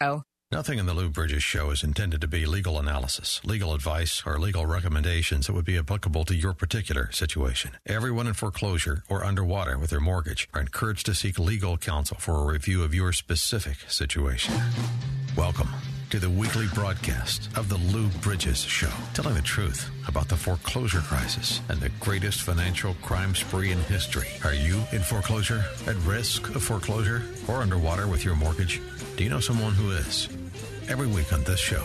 Oh. Nothing in the Lou Bridges show is intended to be legal analysis, legal advice, or legal recommendations that would be applicable to your particular situation. Everyone in foreclosure or underwater with their mortgage are encouraged to seek legal counsel for a review of your specific situation. Welcome to the weekly broadcast of the Lou Bridges Show, telling the truth about the foreclosure crisis and the greatest financial crime spree in history. Are you in foreclosure, at risk of foreclosure, or underwater with your mortgage? Do you know someone who is? Every week on this show,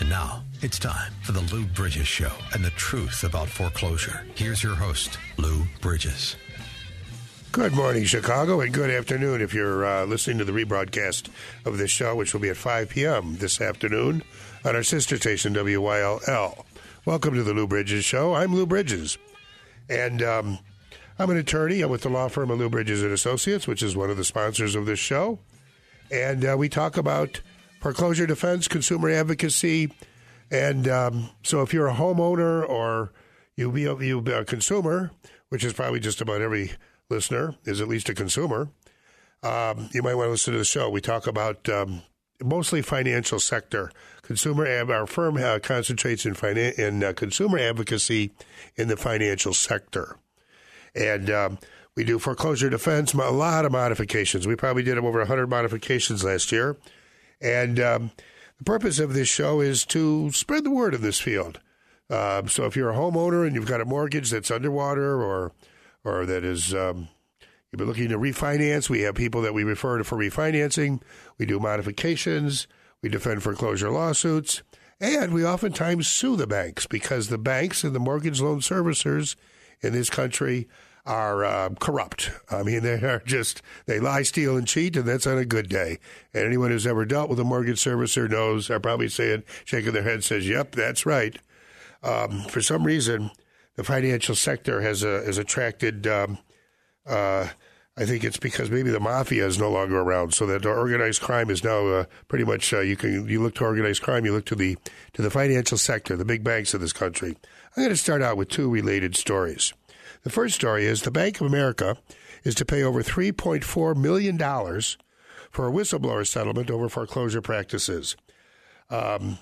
And now, it's time for the Lou Bridges Show and the truth about foreclosure. Here's your host, Lou Bridges. Good morning, Chicago, and good afternoon if you're uh, listening to the rebroadcast of this show, which will be at 5 p.m. this afternoon on our sister station, WYLL. Welcome to the Lou Bridges Show. I'm Lou Bridges, and um, I'm an attorney. I'm with the law firm of Lou Bridges and Associates, which is one of the sponsors of this show. And uh, we talk about foreclosure defense, consumer advocacy, and um, so if you're a homeowner or you be a, you be a consumer, which is probably just about every listener is at least a consumer, um, you might want to listen to the show. We talk about um, mostly financial sector. Consumer our firm uh, concentrates in finan- in uh, consumer advocacy in the financial sector, and um, we do foreclosure defense. A lot of modifications. We probably did over hundred modifications last year, and um, the purpose of this show is to spread the word in this field. Uh, so if you're a homeowner and you've got a mortgage that's underwater or or that is um, you've been looking to refinance, we have people that we refer to for refinancing. We do modifications. We defend foreclosure lawsuits. And we oftentimes sue the banks because the banks and the mortgage loan servicers in this country are uh, corrupt. I mean, they are just, they lie, steal, and cheat, and that's on a good day. And anyone who's ever dealt with a mortgage servicer knows, are probably saying, shaking their head, says, yep, that's right. Um, for some reason, the financial sector has, uh, has attracted, um, uh, I think it's because maybe the mafia is no longer around, so that organized crime is now uh, pretty much uh, you can you look to organized crime, you look to the to the financial sector, the big banks of this country. I'm going to start out with two related stories. The first story is the Bank of America is to pay over $3.4 million for a whistleblower settlement over foreclosure practices. Um,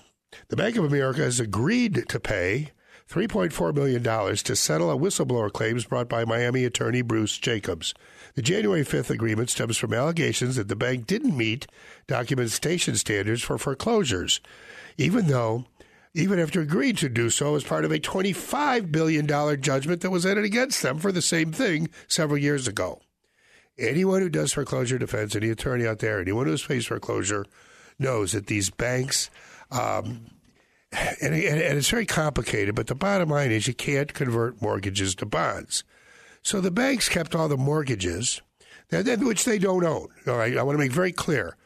the Bank of America has agreed to pay $3.4 million to settle a whistleblower claims brought by Miami attorney Bruce Jacobs. The January 5th agreement stems from allegations that the bank didn't meet documentation standards for foreclosures, even though even after agreeing to do so as part of a $25 billion judgment that was entered against them for the same thing several years ago. Anyone who does foreclosure defense, any attorney out there, anyone who's faced foreclosure, knows that these banks, um, and, and it's very complicated, but the bottom line is you can't convert mortgages to bonds. So the banks kept all the mortgages, which they don't own. All right, I want to make very clear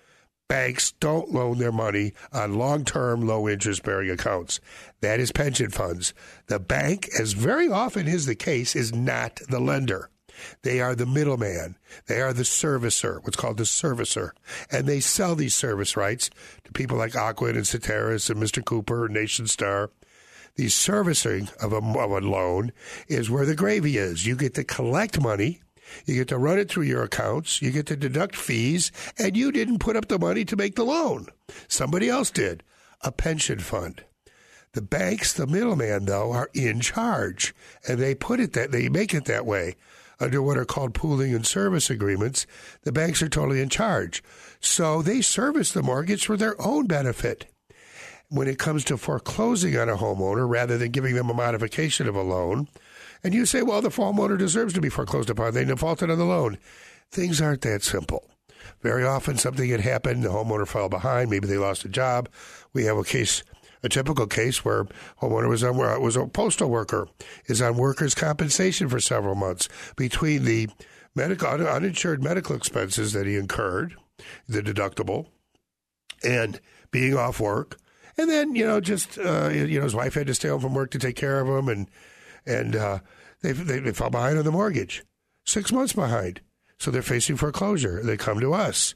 banks don't loan their money on long term, low interest bearing accounts. That is pension funds. The bank, as very often is the case, is not the lender. They are the middleman. They are the servicer, what's called the servicer. And they sell these service rights to people like Ocwen and Seterus and Mr. Cooper and Nationstar. The servicing of a, of a loan is where the gravy is. You get to collect money you get to run it through your accounts. You get to deduct fees, and you didn't put up the money to make the loan. Somebody else did. A pension fund. The banks, the middleman, though, are in charge, and they put it that they make it that way under what are called pooling and service agreements. The banks are totally in charge, so they service the mortgage for their own benefit. When it comes to foreclosing on a homeowner, rather than giving them a modification of a loan, and you say, well, the homeowner deserves to be foreclosed upon. They defaulted on the loan. Things aren't that simple. Very often something had happened, the homeowner fell behind, maybe they lost a job. We have a case, a typical case where homeowner was on was a postal worker, is on workers' compensation for several months between the medical uninsured medical expenses that he incurred, the deductible, and being off work. And then, you know, just uh, you know, his wife had to stay home from work to take care of him and and uh, they, they they fell behind on the mortgage, six months behind. So they're facing foreclosure. They come to us.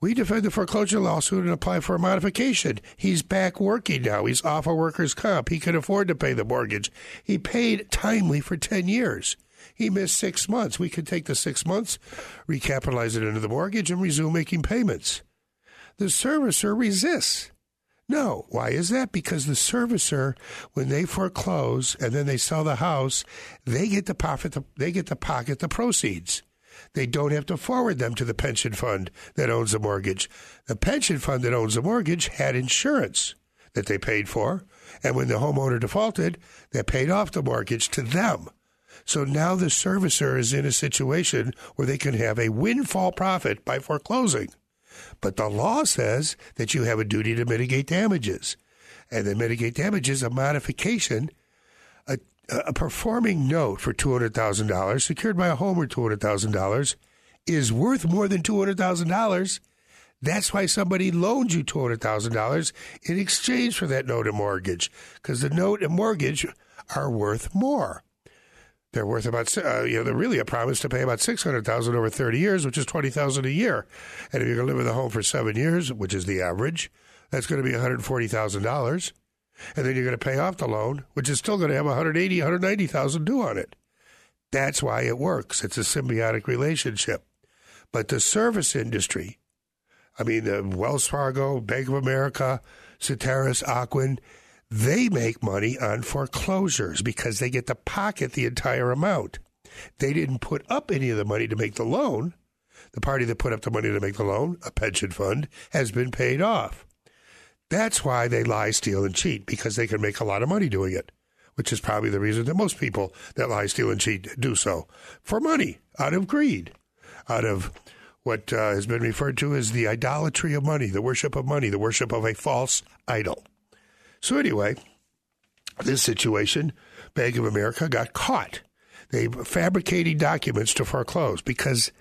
We defend the foreclosure lawsuit and apply for a modification. He's back working now. He's off a workers' comp. He can afford to pay the mortgage. He paid timely for 10 years. He missed six months. We could take the six months, recapitalize it into the mortgage, and resume making payments. The servicer resists. No. Why is that? Because the servicer, when they foreclose and then they sell the house, they get to the, they get to pocket the proceeds. They don't have to forward them to the pension fund that owns the mortgage. The pension fund that owns the mortgage had insurance that they paid for, and when the homeowner defaulted, they paid off the mortgage to them. So now the servicer is in a situation where they can have a windfall profit by foreclosing. But the law says that you have a duty to mitigate damages. And the mitigate damages, a modification a performing note for $200,000 secured by a home or $200,000 is worth more than $200,000. That's why somebody loaned you $200,000 in exchange for that note and mortgage because the note and mortgage are worth more. They're worth about, uh, you know, they're really a promise to pay about 600000 over 30 years, which is 20000 a year. And if you're going to live in the home for seven years, which is the average, that's going to be $140,000 and then you're going to pay off the loan, which is still going to have 180, 190,000 due on it. That's why it works. It's a symbiotic relationship. But the service industry, I mean, the Wells Fargo, Bank of America, Seterus, Ocwen, they make money on foreclosures because they get to pocket the entire amount. They didn't put up any of the money to make the loan. The party that put up the money to make the loan, a pension fund, has been paid off. That's why they lie, steal, and cheat because they can make a lot of money doing it, which is probably the reason that most people that lie, steal, and cheat do so for money, out of greed, out of what uh, has been referred to as the idolatry of money, the worship of money, the worship of a false idol. So, anyway, this situation, Bank of America got caught. They fabricating documents to foreclose because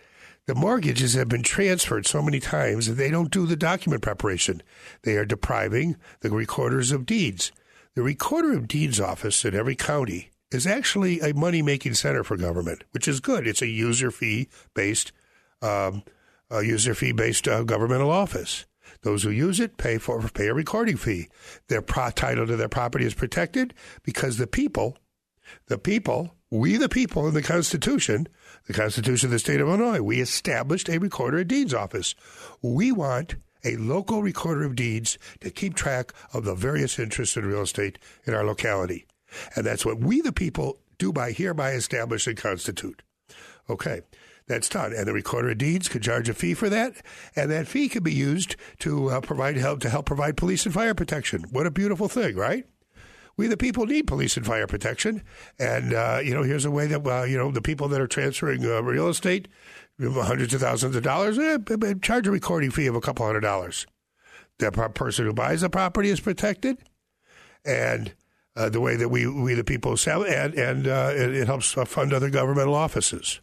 the mortgages have been transferred so many times that they don't do the document preparation. They are depriving the recorders of deeds. The recorder of deeds office in every county is actually a money making center for government, which is good. It's a user fee based, um, user fee based uh, governmental office. Those who use it pay for pay a recording fee. Their pro- title to their property is protected because the people, the people, we the people in the Constitution the Constitution of the State of Illinois, we established a recorder of deeds office. We want a local recorder of deeds to keep track of the various interests in real estate in our locality. And that's what we, the people, do by hereby establish and constitute. Okay, that's done. And the recorder of deeds could charge a fee for that, and that fee could be used to uh, provide help to help provide police and fire protection. What a beautiful thing, right? we the people need police and fire protection. And uh, you know, here's a way that uh, you know the people that are transferring uh, real estate, hundreds of thousands of dollars, eh, charge a recording fee of a couple hundred dollars. The person who buys the property is protected, and uh, the way that we we the people sell and and uh, it, it helps fund other governmental offices.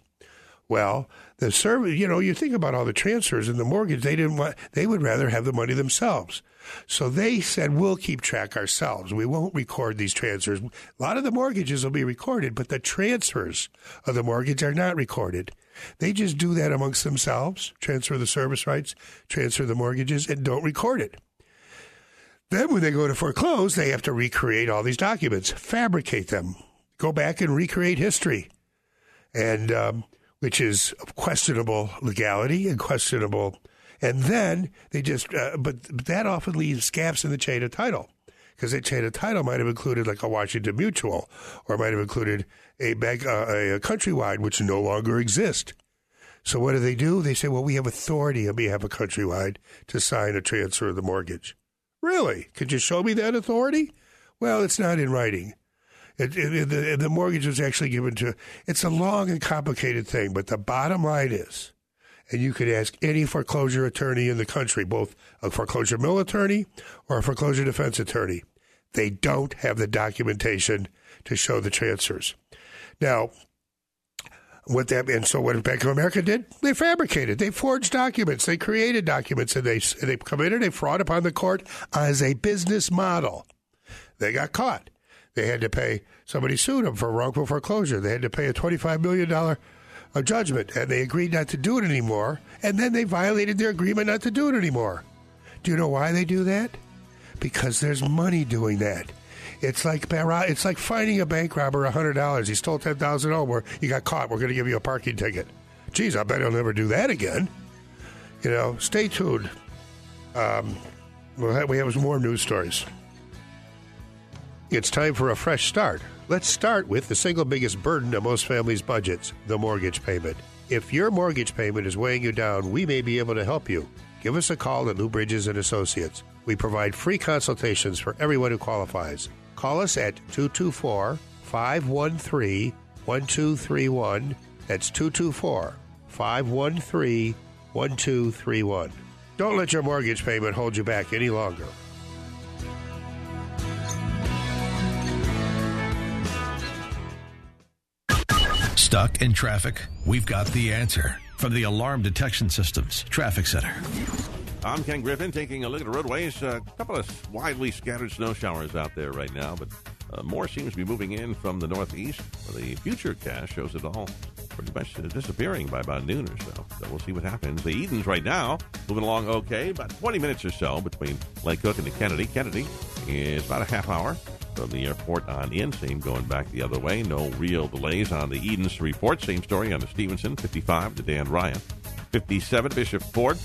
Well, the service, you know, you think about all the transfers and the mortgage. They didn't want. They would rather have the money themselves. So they said, we'll keep track ourselves. We won't record these transfers. A lot of the mortgages will be recorded, but the transfers of the mortgage are not recorded. They just do that amongst themselves, transfer the service rights, transfer the mortgages, and don't record it. Then when they go to foreclose, they have to recreate all these documents, fabricate them, go back and recreate history, and um, which is questionable legality and questionable and then they just, uh, but that often leaves gaps in the chain of title because that chain of title might have included like a Washington Mutual or might have included a bank, uh, a countrywide, which no longer exists. So what do they do? They say, well, we have authority on behalf of countrywide to sign a transfer of the mortgage. Really? Could you show me that authority? Well, it's not in writing. It, it, the, the mortgage was actually given to. It's a long and complicated thing, but the bottom line is and you could ask any foreclosure attorney in the country, both a foreclosure mill attorney or a foreclosure defense attorney. They don't have the documentation to show the transfers. Now, what that and so what Bank of America did? They fabricated, they forged documents, they created documents, and they they committed a fraud upon the court as a business model. They got caught. They had to pay, somebody sued them for wrongful foreclosure. They had to pay a $25 million uh, judgment, and they agreed not to do it anymore. And then they violated their agreement not to do it anymore. Do you know why they do that? Because there's money doing that. It's like it's like finding a bank robber hundred dollars. He stole ten thousand over. You got caught. We're going to give you a parking ticket. Geez, I bet he'll never do that again. You know, stay tuned. Um, we have some more news stories. It's time for a fresh start. Let's start with the single biggest burden of most families' budgets the mortgage payment. If your mortgage payment is weighing you down, we may be able to help you. Give us a call at Lou Bridges and Associates. We provide free consultations for everyone who qualifies. Call us at 224 513 1231. That's 224 513 1231. Don't let your mortgage payment hold you back any longer. Stuck in traffic? We've got the answer from the Alarm Detection Systems Traffic Center. I'm Ken Griffin taking a look at the roadways. A couple of widely scattered snow showers out there right now, but uh, more seems to be moving in from the northeast. The future cast shows it all pretty much disappearing by about noon or so. So we'll see what happens. The Edens right now moving along okay, about 20 minutes or so between Lake Cook and the Kennedy. Kennedy is about a half hour from the airport on in. Same going back the other way. No real delays on the Edens report. Same story on the Stevenson, 55 to Dan Ryan. 57 Bishop Ford.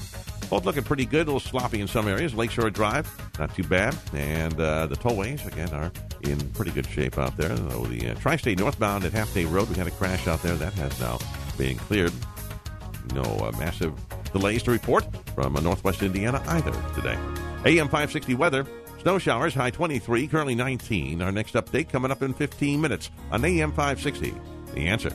Both looking pretty good, a little sloppy in some areas. Lakeshore Drive, not too bad. And uh, the tollways, again, are in pretty good shape out there. Though the uh, Tri State northbound at Half Day Road, we had a crash out there. That has now been cleared. No uh, massive delays to report from uh, northwest Indiana either today. AM 560 weather. Snow showers, high 23, currently 19. Our next update coming up in 15 minutes on AM 560. The answer.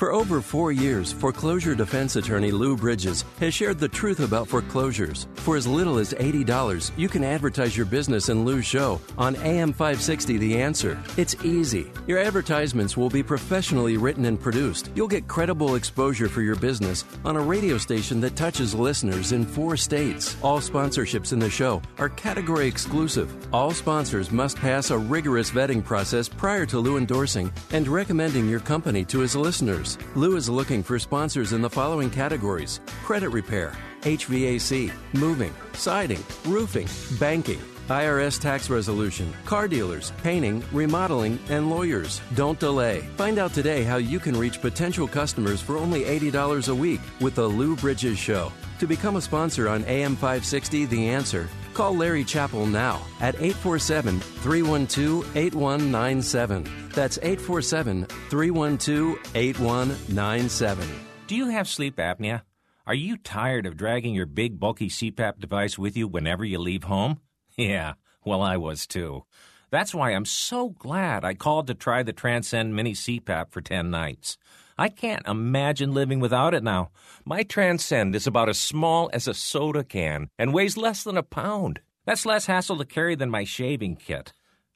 For over four years, foreclosure defense attorney Lou Bridges has shared the truth about foreclosures. For as little as $80, you can advertise your business in Lou's show on AM 560 The Answer. It's easy. Your advertisements will be professionally written and produced. You'll get credible exposure for your business on a radio station that touches listeners in four states. All sponsorships in the show are category exclusive. All sponsors must pass a rigorous vetting process prior to Lou endorsing and recommending your company to his listeners. Lou is looking for sponsors in the following categories credit repair, HVAC, moving, siding, roofing, banking. IRS tax resolution, car dealers, painting, remodeling, and lawyers. Don't delay. Find out today how you can reach potential customers for only $80 a week with The Lou Bridges Show. To become a sponsor on AM 560 The Answer, call Larry Chapel now at 847 312 8197. That's 847 312 8197. Do you have sleep apnea? Are you tired of dragging your big, bulky CPAP device with you whenever you leave home? Yeah, well, I was too. That's why I'm so glad I called to try the Transcend Mini CPAP for 10 nights. I can't imagine living without it now. My Transcend is about as small as a soda can and weighs less than a pound. That's less hassle to carry than my shaving kit.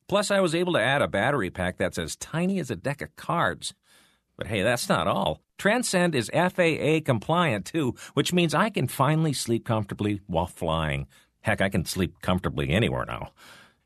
Plus, I was able to add a battery pack that's as tiny as a deck of cards. But hey, that's not all. Transcend is FAA compliant too, which means I can finally sleep comfortably while flying. Heck, I can sleep comfortably anywhere now.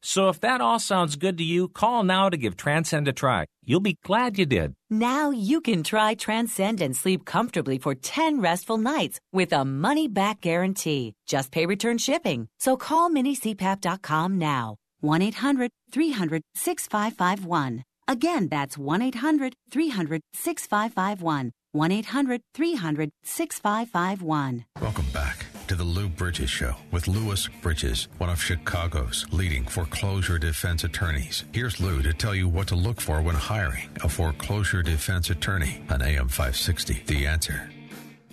So if that all sounds good to you, call now to give Transcend a try. You'll be glad you did. Now you can try Transcend and sleep comfortably for 10 restful nights with a money back guarantee. Just pay return shipping. So call minicpap.com now. 1 800 300 6551. Again, that's 1 800 300 6551. 1 800 300 6551. Welcome back to the Lou Bridges Show with Louis Bridges, one of Chicago's leading foreclosure defense attorneys. Here's Lou to tell you what to look for when hiring a foreclosure defense attorney on AM 560. The answer.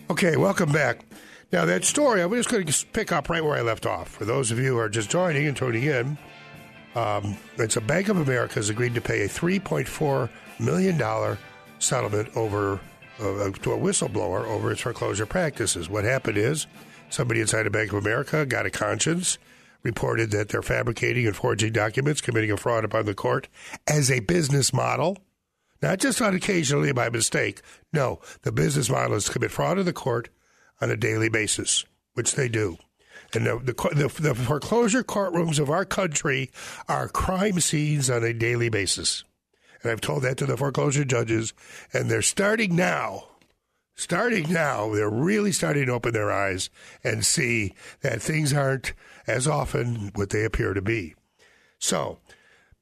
Okay, welcome back. Now, that story, I'm just going to pick up right where I left off. For those of you who are just joining and tuning in, um, it's a Bank of America has agreed to pay a $3.4 million settlement over uh, to a whistleblower over its foreclosure practices. What happened is somebody inside a Bank of America got a conscience, reported that they're fabricating and forging documents, committing a fraud upon the court as a business model. Not just on occasionally by mistake. No, the business model is to commit fraud in the court on a daily basis, which they do. And the, the, the, the foreclosure courtrooms of our country are crime scenes on a daily basis. And I've told that to the foreclosure judges, and they're starting now. Starting now, they're really starting to open their eyes and see that things aren't as often what they appear to be. So,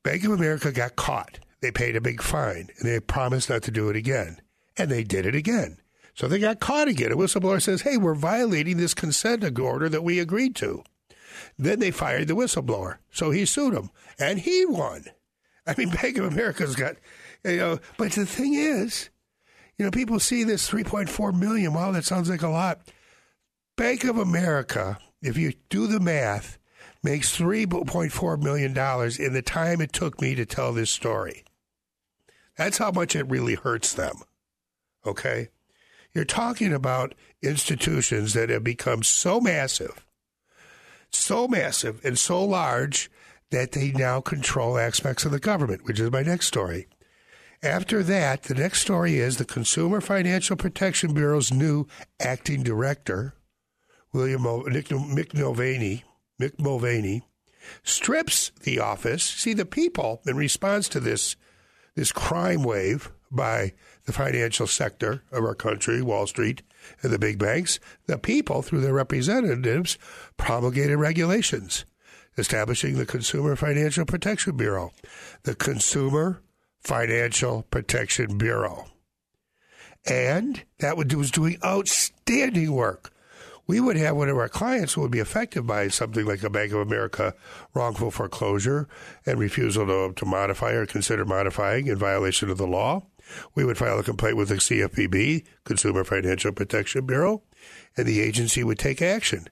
Bank of America got caught. They paid a big fine, and they promised not to do it again. And they did it again. So they got caught again. A whistleblower says, hey, we're violating this consent order that we agreed to. Then they fired the whistleblower. So he sued them, and he won. I mean, Bank of America's got, you know, but the thing is, you know, people see this 3.4 million. Wow, that sounds like a lot. Bank of America, if you do the math, makes $3.4 million in the time it took me to tell this story. That's how much it really hurts them. Okay? You're talking about institutions that have become so massive, so massive and so large that they now control aspects of the government, which is my next story. After that, the next story is the Consumer Financial Protection Bureau's new acting director, William o- Nick, strips the office. See, the people, in response to this this crime wave by the financial sector of our country, Wall Street, and the big banks, the people, through their representatives, promulgated regulations establishing the Consumer Financial Protection Bureau. The Consumer Financial Protection Bureau. And that was doing outstanding work. We would have one of our clients who would be affected by something like a Bank of America wrongful foreclosure and refusal to, to modify or consider modifying in violation of the law. We would file a complaint with the CFPB, Consumer Financial Protection Bureau, and the agency would take action.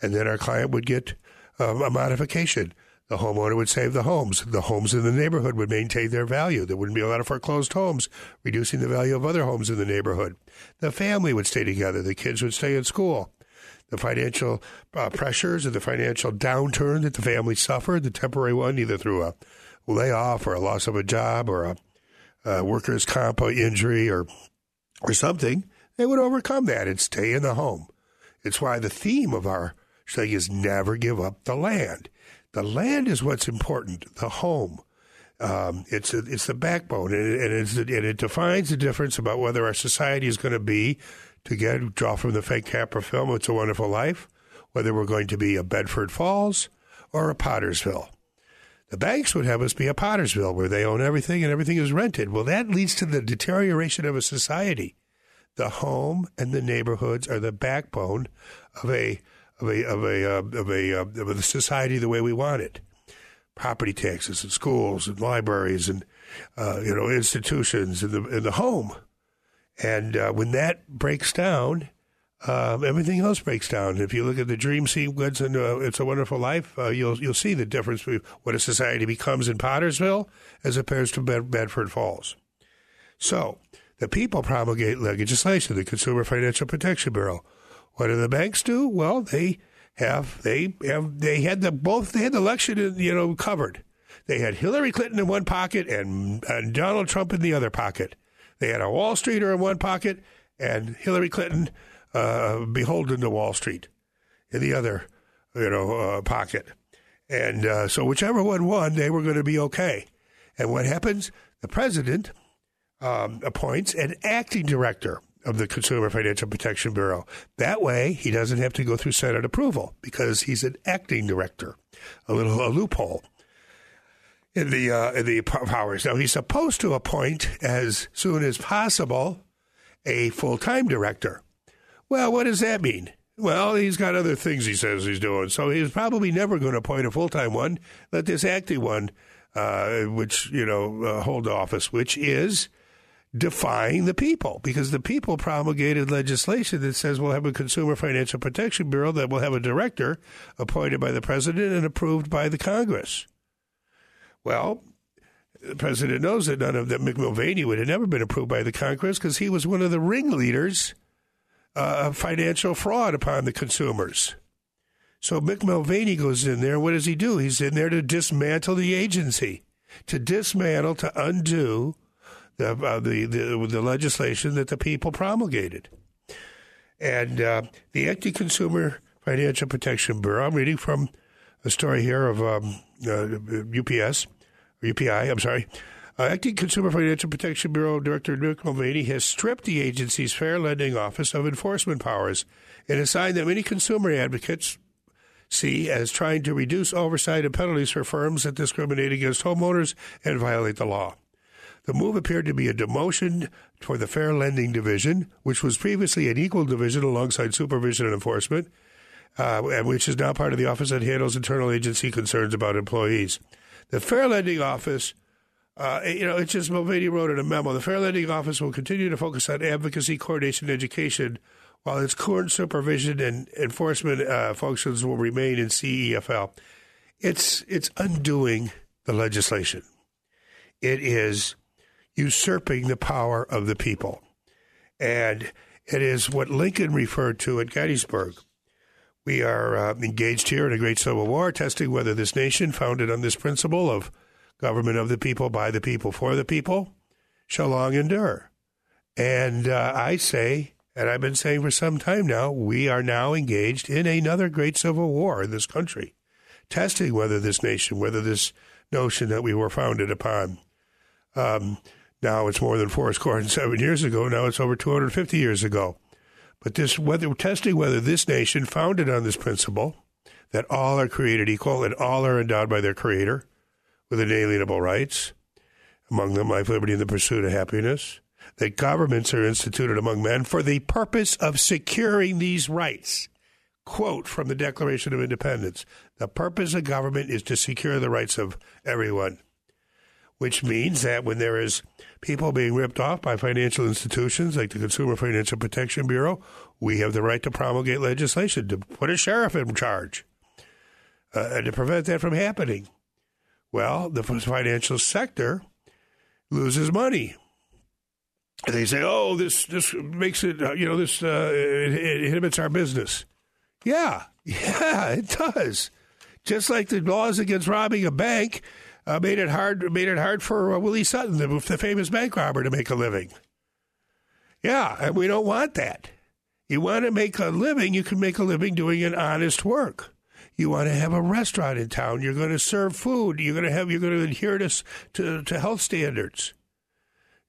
And then our client would get um, a modification. The homeowner would save the homes. The homes in the neighborhood would maintain their value. There wouldn't be a lot of foreclosed homes, reducing the value of other homes in the neighborhood. The family would stay together. The kids would stay in school. The financial uh, pressures and the financial downturn that the family suffered, the temporary one, either through a layoff or a loss of a job or a uh, workers' comp injury or or something, they would overcome that and stay in the home. It's why the theme of our thing is never give up the land. The land is what's important. The home. Um, it's it's the backbone, and, it, and, it defines the difference about whether our society is going to be, to get draw from the Frank Capra film, "It's a Wonderful Life," whether we're going to be a Bedford Falls or a Pottersville. The banks would have us be a Pottersville where they own everything and everything is rented. Well, that leads to the deterioration of a society. The home and the neighborhoods are the backbone of a of a of a uh, of a uh, of a society the way we want it. Property taxes and schools and libraries and uh, you know institutions in the in the home, and uh, when that breaks down, um, everything else breaks down. If you look at the dream sequence and uh, It's a Wonderful Life, uh, you'll you'll see the difference between what a society becomes in Pottersville as opposed to Bed- Bedford Falls. So the people promulgate legislation, the Consumer Financial Protection Bureau. What do the banks do? Well, they have they have they had the both they had the election you know covered. They had Hillary Clinton in one pocket and, and Donald Trump in the other pocket. They had a Wall Streeter in one pocket and Hillary Clinton uh, beholden to Wall Street in the other, you know, uh, pocket. And uh, so whichever one won, they were going to be okay. And what happens? The president um, appoints an acting director of the Consumer Financial Protection Bureau. That way, he doesn't have to go through Senate approval because he's an acting director. A little a loophole in the uh, in the powers. Now he's supposed to appoint as soon as possible a full time director. Well, what does that mean? Well, he's got other things he says he's doing, so he's probably never going to appoint a full time one. Let this acting one, uh, which you know, uh, hold office, which is defying the people, because the people promulgated legislation that says we'll have a Consumer Financial Protection Bureau that will have a director appointed by the president and approved by the Congress. Well, the president knows that none of that Mick Mulvaney would have never been approved by the Congress because he was one of the ringleaders uh, financial fraud upon the consumers. So Mick Mulvaney goes in there. What does he do? He's in there to dismantle the agency, to dismantle, to undo uh, the, the, the legislation that the people promulgated. And uh, the Acting Consumer Financial Protection Bureau. I'm reading from a story here of um, uh, UPS, or UPI, I'm sorry. Uh, Acting Consumer Financial Protection Bureau Director Nick Mulvaney has stripped the agency's Fair Lending Office of enforcement powers in a sign that many consumer advocates see as trying to reduce oversight and penalties for firms that discriminate against homeowners and violate the law. The move appeared to be a demotion for the Fair Lending Division, which was previously an equal division alongside supervision and enforcement, uh, and which is now part of the office that handles internal agency concerns about employees. The Fair Lending Office, uh, you know, it's just Mulvaney wrote in a memo. The Fair Lending Office will continue to focus on advocacy, coordination, and education, while its current supervision and enforcement uh, functions will remain in SEFL. It's it's undoing the legislation. It is usurping the power of the people. And it is what Lincoln referred to at Gettysburg. We are uh, engaged here in a great civil war, testing whether this nation, founded on this principle of government of the people, by the people, for the people, shall long endure. And uh, I say, and I've been saying for some time now, we are now engaged in another great civil war in this country, testing whether this nation, whether this notion that we were founded upon, um, now it's more than four score and seven years ago. Now it's over 250 years ago. But this whether testing whether this nation founded on this principle that all are created equal and all are endowed by their creator with inalienable rights, among them life, liberty, and the pursuit of happiness, that governments are instituted among men for the purpose of securing these rights. Quote from the Declaration of Independence The purpose of government is to secure the rights of everyone which means that when there is people being ripped off by financial institutions like the Consumer Financial Protection Bureau, we have the right to promulgate legislation to put a sheriff in charge uh, and to prevent that from happening. Well, the financial sector loses money. They say, "Oh, this this makes it, uh, you know, this uh, it, it inhibits our business." Yeah, yeah, it does. Just like the laws against robbing a bank uh, made it hard made it hard for uh, Willie Sutton, the, the famous bank robber, to make a living. Yeah, and we don't want that. You want to make a living, you can make a living doing an honest work. You want to have a restaurant in town. You're going to serve food. You're going to have. You're going to adhere to to, to health standards.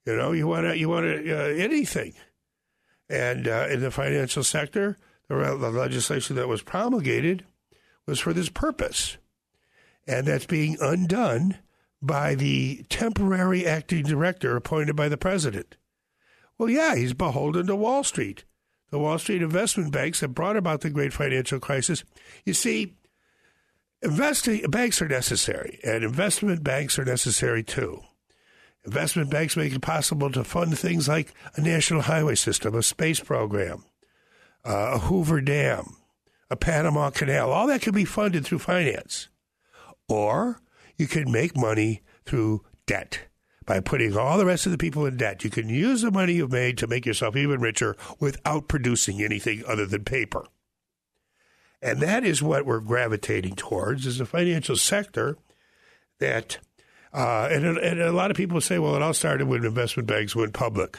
You know, you want to. You want to uh, anything. And uh, in the financial sector, the, the legislation that was promulgated was for this purpose and that's being undone by the temporary acting director appointed by the president. Well, yeah, he's beholden to Wall Street. The Wall Street investment banks have brought about the great financial crisis. You see, investing banks are necessary, and investment banks are necessary too. Investment banks make it possible to fund things like a national highway system, a space program, uh, a Hoover Dam, a Panama Canal. All that can be funded through finance. Or you can make money through debt by putting all the rest of the people in debt. You can use the money you've made to make yourself even richer without producing anything other than paper. And that is what we're gravitating towards is a financial sector that, uh, and, and a lot of people say, well, it all started when investment banks went public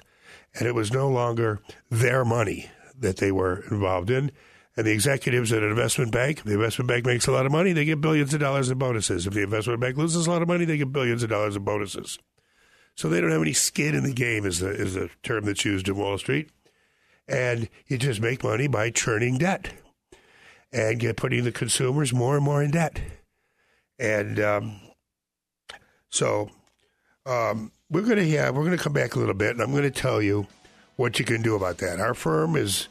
and it was no longer their money that they were involved in and the executives at an investment bank, the investment bank makes a lot of money, they get billions of dollars in bonuses. If the investment bank loses a lot of money, they get billions of dollars in bonuses. So they don't have any skin in the game, is the, is the term that's used in Wall Street. And you just make money by churning debt and get putting the consumers more and more in debt. And um, so um, we're going to yeah, we're going to come back a little bit, and I'm going to tell you what you can do about that. Our firm is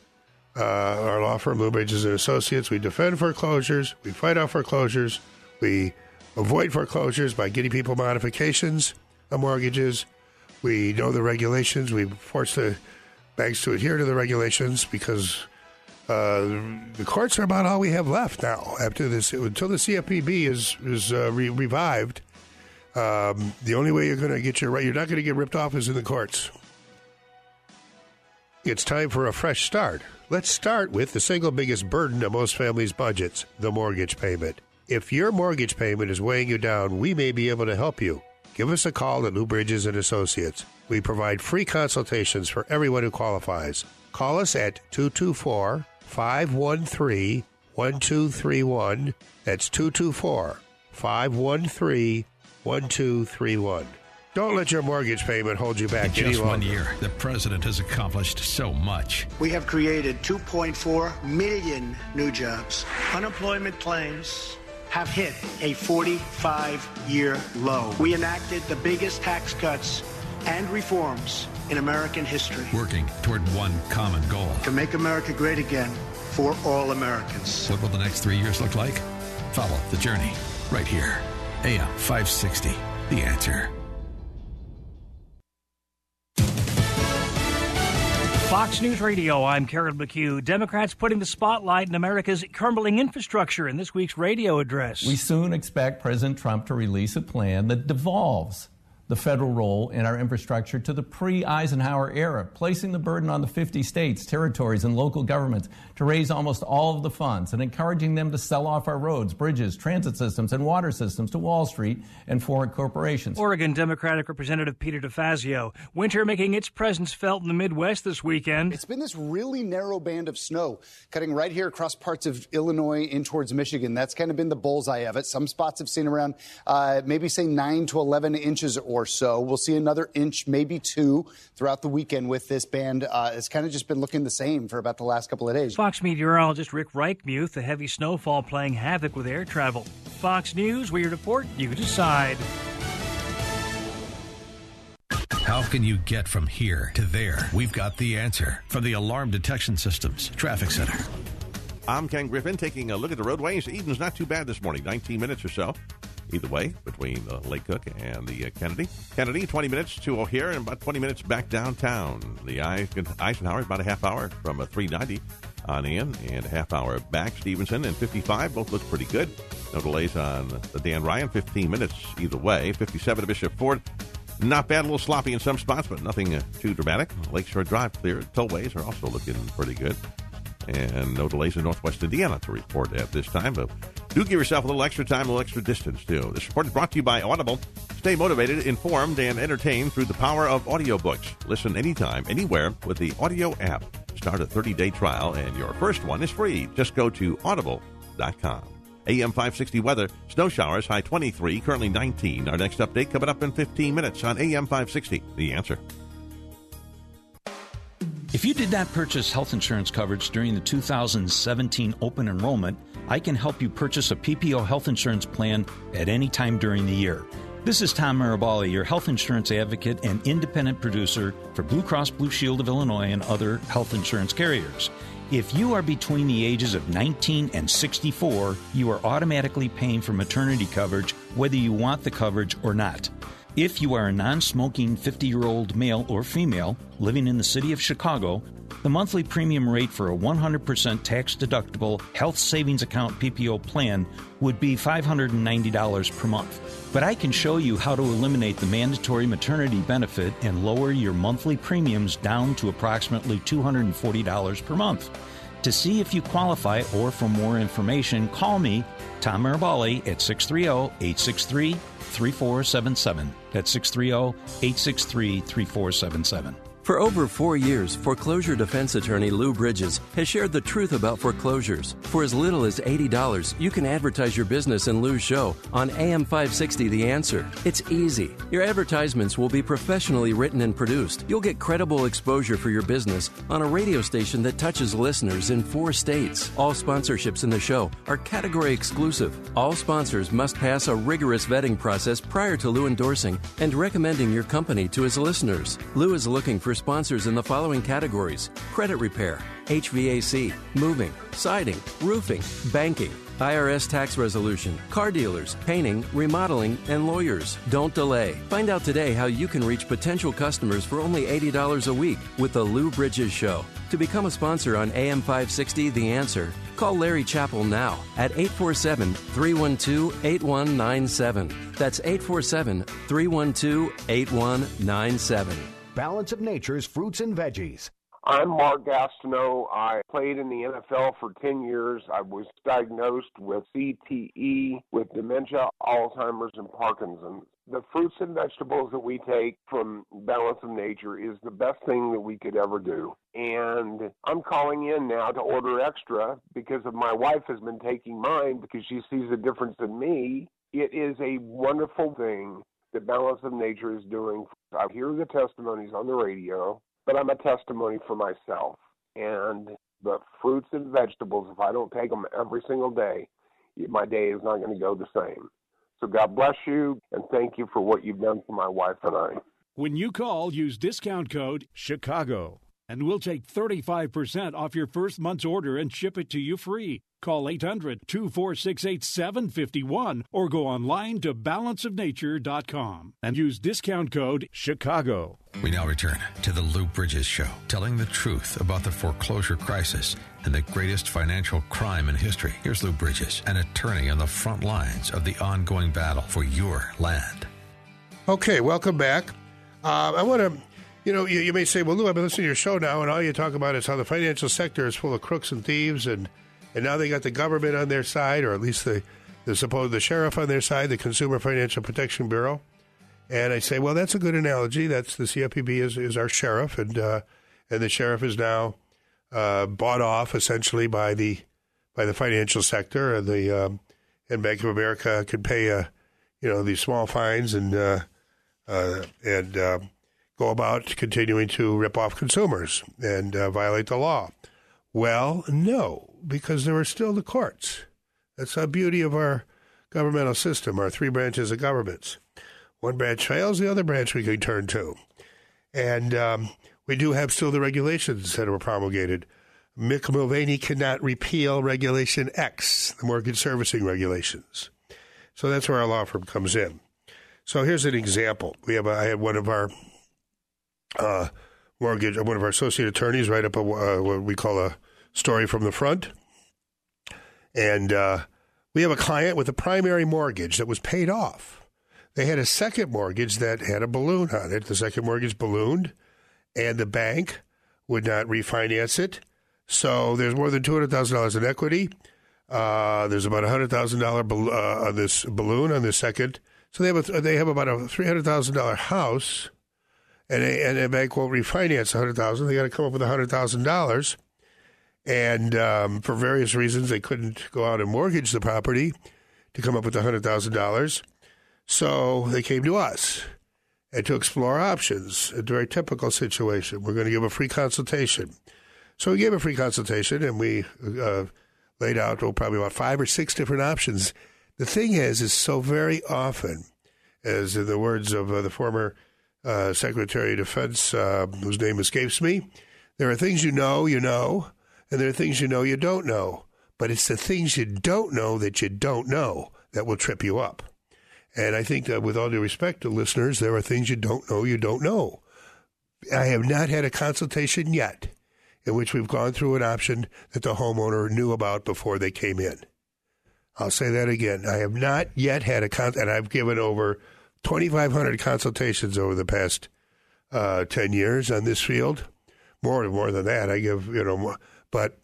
uh, our law firm, Lou Bridges and Associates, we defend foreclosures, we fight off foreclosures, we avoid foreclosures by getting people modifications of mortgages. We know the regulations. We force the banks to adhere to the regulations because uh, the courts are about all we have left now. After this, until the CFPB is is uh, re- revived, um, the only way you're going to get your right, you're not going to get ripped off, is in the courts. It's time for a fresh start. Let's start with the single biggest burden of most families' budgets the mortgage payment. If your mortgage payment is weighing you down, we may be able to help you. Give us a call at Lou Bridges and Associates. We provide free consultations for everyone who qualifies. Call us at 224 513 1231. That's 224 513 1231. Don't let your mortgage payment hold you back In any just one year, the president has accomplished so much. We have created 2.4 million new jobs. Unemployment claims have hit a 45 year low. We enacted the biggest tax cuts and reforms in American history Working toward one common goal. to make America great again for all Americans. What will the next three years look like? Follow the journey right here. AM 560, The Answer. Fox News Radio, I'm Carol McHugh. Democrats putting the spotlight in America's crumbling infrastructure in this week's radio address. We soon expect President Trump to release a plan that devolves the federal role in our infrastructure to the pre Eisenhower era, placing the burden on the 50 states, territories, and local governments to raise almost all of the funds and encouraging them to sell off our roads, bridges, transit systems, and water systems to Wall Street and foreign corporations. Oregon Democratic Representative Peter DeFazio. Winter making its presence felt in the Midwest this weekend. It's been this really narrow band of snow cutting right here across parts of Illinois in towards Michigan. That's kind of been the bullseye of it. Some spots have seen around uh, maybe say 9 to 11 inches or so. We'll see another inch, maybe two throughout the weekend with this band. Uh, it's kind of just been looking the same for about the last couple of days. Fox meteorologist Rick Reichmuth, the heavy snowfall playing havoc with air travel. Fox News, we report, you decide. How can you get from here to there? We've got the answer from the Alarm Detection Systems Traffic Center. I'm Ken Griffin taking a look at the roadways. Edens not too bad this morning, 19 minutes or so. Either way, between uh, Lake Cook and the uh, Kennedy. Kennedy, 20 minutes to O'Hare and about 20 minutes back downtown. The Eisenhower, is about a half hour from uh, 390 on in and a half hour back. Stevenson and 55 both look pretty good. No delays on the Dan Ryan, 15 minutes either way. 57 to Bishop Ford. Not bad, a little sloppy in some spots, but nothing uh, too dramatic. Lakeshore Drive clear. Tollways are also looking pretty good. And no delays in Northwest Indiana to report at this time. But do give yourself a little extra time, a little extra distance, too. This report is brought to you by Audible. Stay motivated, informed, and entertained through the power of audiobooks. Listen anytime, anywhere with the audio app. Start a 30 day trial, and your first one is free. Just go to audible.com. AM 560 weather, snow showers, high 23, currently 19. Our next update coming up in 15 minutes on AM 560. The answer. If you did not purchase health insurance coverage during the 2017 open enrollment, I can help you purchase a PPO health insurance plan at any time during the year. This is Tom Marabali, your health insurance advocate and independent producer for Blue Cross Blue Shield of Illinois and other health insurance carriers. If you are between the ages of 19 and 64, you are automatically paying for maternity coverage whether you want the coverage or not. If you are a non smoking 50 year old male or female living in the city of Chicago, the monthly premium rate for a 100% tax deductible health savings account PPO plan would be $590 per month. But I can show you how to eliminate the mandatory maternity benefit and lower your monthly premiums down to approximately $240 per month. To see if you qualify or for more information, call me, Tom Marabali, at 630 863 3477. That's 630 863 3477. For over four years, foreclosure defense attorney Lou Bridges has shared the truth about foreclosures. For as little as $80, you can advertise your business in Lou's show on AM 560 The Answer. It's easy. Your advertisements will be professionally written and produced. You'll get credible exposure for your business on a radio station that touches listeners in four states. All sponsorships in the show are category exclusive. All sponsors must pass a rigorous vetting process prior to Lou endorsing and recommending your company to his listeners. Lou is looking for sponsors in the following categories credit repair, HVAC, moving, siding, roofing, banking. IRS tax resolution, car dealers, painting, remodeling, and lawyers. Don't delay. Find out today how you can reach potential customers for only $80 a week with The Lou Bridges Show. To become a sponsor on AM 560 The Answer, call Larry Chappell now at 847 312 8197. That's 847 312 8197. Balance of Nature's fruits and veggies. I'm Mark Gastineau. I played in the NFL for 10 years. I was diagnosed with CTE, with dementia, Alzheimer's, and Parkinson's the fruits and vegetables that we take from Balance of Nature is the best thing that we could ever do. And I'm calling in now to order extra because of my wife has been taking mine because she sees a difference in me. It is a wonderful thing that Balance of Nature is doing. I hear the testimonies on the radio, but I'm a testimony for myself. And the fruits and vegetables, if I don't take them every single day, my day is not going to go the same. So God bless you and thank you for what you've done for my wife and I. When you call, use discount code CHICAGO and we'll take 35% off your first month's order and ship it to you free. Call 800 246 8751 or go online to balanceofnature.com and use discount code CHICAGO. We now return to the Lou Bridges Show, telling the truth about the foreclosure crisis and the greatest financial crime in history. Here's Lou Bridges, an attorney on the front lines of the ongoing battle for your land. Okay, welcome back. Uh, I want to, you know, you, you, may say, well, Lou, I've been listening to your show now, and all you talk about is how the financial sector is full of crooks and thieves, and, and now they got the government on their side, or at least the, the supposed the sheriff on their side, the Consumer Financial Protection Bureau. And I say, well, that's a good analogy. That's the CFPB is, is our sheriff, and uh, and the sheriff is now uh, bought off essentially by the by the financial sector, and the um, and Bank of America could pay uh, you know these small fines and uh, uh, and uh, go about continuing to rip off consumers and uh, violate the law. Well, no, because there are still the courts. That's the beauty of our governmental system, our three branches of governments. One branch fails, the other branch we can turn to. And um, we do have still the regulations that were promulgated. Mick Mulvaney cannot repeal Regulation X, the mortgage servicing regulations. So that's where our law firm comes in. So here's an example. We have a, I had one of our uh, mortgage, one of our associate attorneys write up a, uh, what we call a story from the front, and uh, we have a client with a primary mortgage that was paid off. They had a second mortgage that had a balloon on it. The second mortgage ballooned, and the bank would not refinance it. So there's more than two hundred thousand dollars in equity. Uh, there's about a hundred thousand dollar uh, on this balloon on the second. So they have a, they have about a three hundred thousand dollar house, and a, and a bank won't refinance a hundred thousand. They got to come up with a hundred thousand dollars, and um, for various reasons they couldn't go out and mortgage the property to come up with a hundred thousand dollars. So they came to us and to explore options. A very typical situation. We're going to give a free consultation. So we gave a free consultation and we uh, laid out oh, probably about five or six different options. The thing is, is so very often, as in the words of uh, the former uh, Secretary of Defense, uh, whose name escapes me, there are things you know, you know, and there are things you know you don't know. But it's the things you don't know that you don't know that will trip you up. And I think that with all due respect to listeners, there are things you don't know you don't know. I have not had a consultation yet in which we've gone through an option that the homeowner knew about before they came in. I'll say that again. I have not yet had a con, and I've given over 2,500 consultations over the past uh, 10 years on this field. More more than that, I give you know, more, but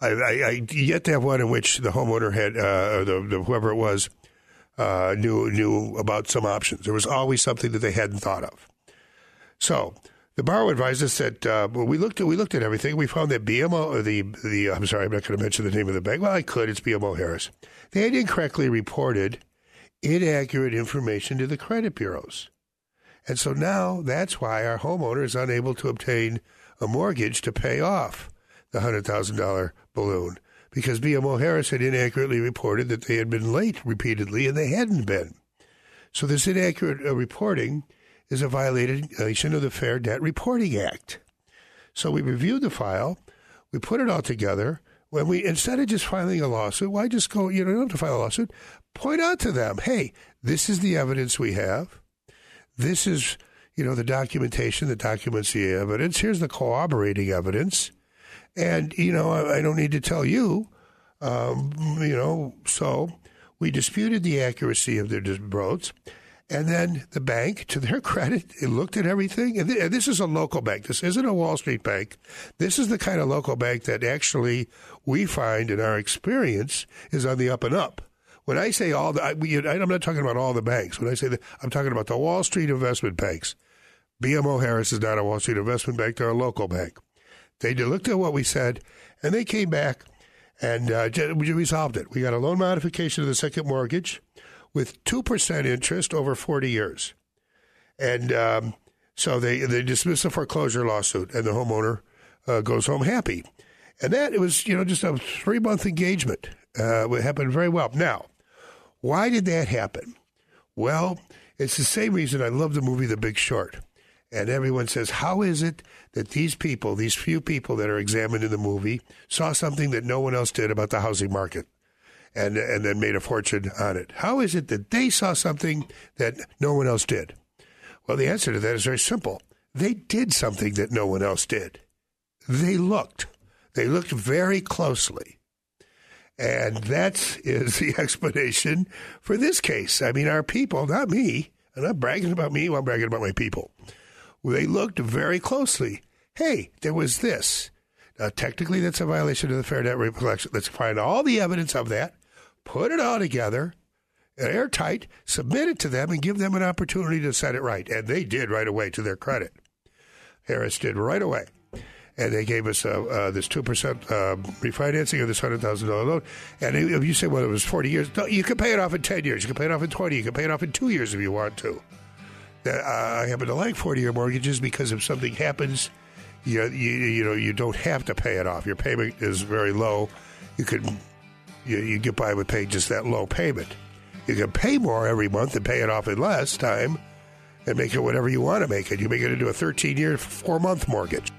I, I, I, yet to have one in which the homeowner had, uh, or the, the, whoever it was, uh, knew knew about some options. There was always something that they hadn't thought of. So the borrower advised us that uh, well, we looked at we looked at everything. We found that BMO or the the I'm sorry, I'm not going to mention the name of the bank. Well, I could. It's BMO Harris. They had incorrectly reported inaccurate information to the credit bureaus, and so now that's why our homeowner is unable to obtain a mortgage to pay off the hundred thousand dollar balloon because BMO Harris had inaccurately reported that they had been late repeatedly, and they hadn't been. So this inaccurate uh, reporting is a violation of the Fair Debt Reporting Act. So we reviewed the file, we put it all together. When we instead of just filing a lawsuit, why just go? You know, don't have to file a lawsuit. Point out to them, hey, this is the evidence we have. This is, you know, the documentation that documents the evidence. Here's the corroborating evidence, and you know, I, I don't need to tell you. Um, you know, so we disputed the accuracy of their votes. And then the bank, to their credit, it looked at everything. And, th- and, this is a local bank. This isn't a Wall Street bank. This is the kind of local bank that actually we find in our experience is on the up and up. When I say all the, I, I'm not talking about all the banks. When I say that, I'm talking about the Wall Street investment banks. BMO Harris is not a Wall Street investment bank; they're a local bank. They looked at what we said, and they came back and uh, we resolved it. We got a loan modification of the second mortgage with 2% interest over 40 years. And um, so they, they dismissed the foreclosure lawsuit, and the homeowner uh, goes home happy. And that it was, you know, just a three month engagement. Uh, it happened very well. Now, why did that happen? Well, it's the same reason I love the movie The Big Short. And everyone says, how is it that these people, these few people that are examined in the movie, saw something that no one else did about the housing market? And and then made a fortune on it. How is it that they saw something that no one else did? Well, the answer to that is very simple. They did something that no one else did. They looked. They looked very closely. And that is the explanation for this case. I mean, our people, not me, I'm not bragging about me, I'm bragging about my people. They looked very closely. Hey, there was this. Now, technically, that's a violation of the Fair Debt Collection. Let's find all the evidence of that, put it all together, airtight, submit it to them, and give them an opportunity to set it right. And they did right away, to their credit. Harris did right away. And they gave us uh, uh, this 2% uh, refinancing of this $100,000 loan. And if you say, well, it was 40 years, no, you can pay it off in 10 years. You can pay it off in 20. You can pay it off in two years if you want to. I happen to like 40 year mortgages because if something happens, you, you, you know, you don't have to pay it off. Your payment is very low. You can you, you get by with paying just that low payment. You can pay more every month and pay it off in less time and make it whatever you want to make it. You make it into a 13 year, four month mortgage.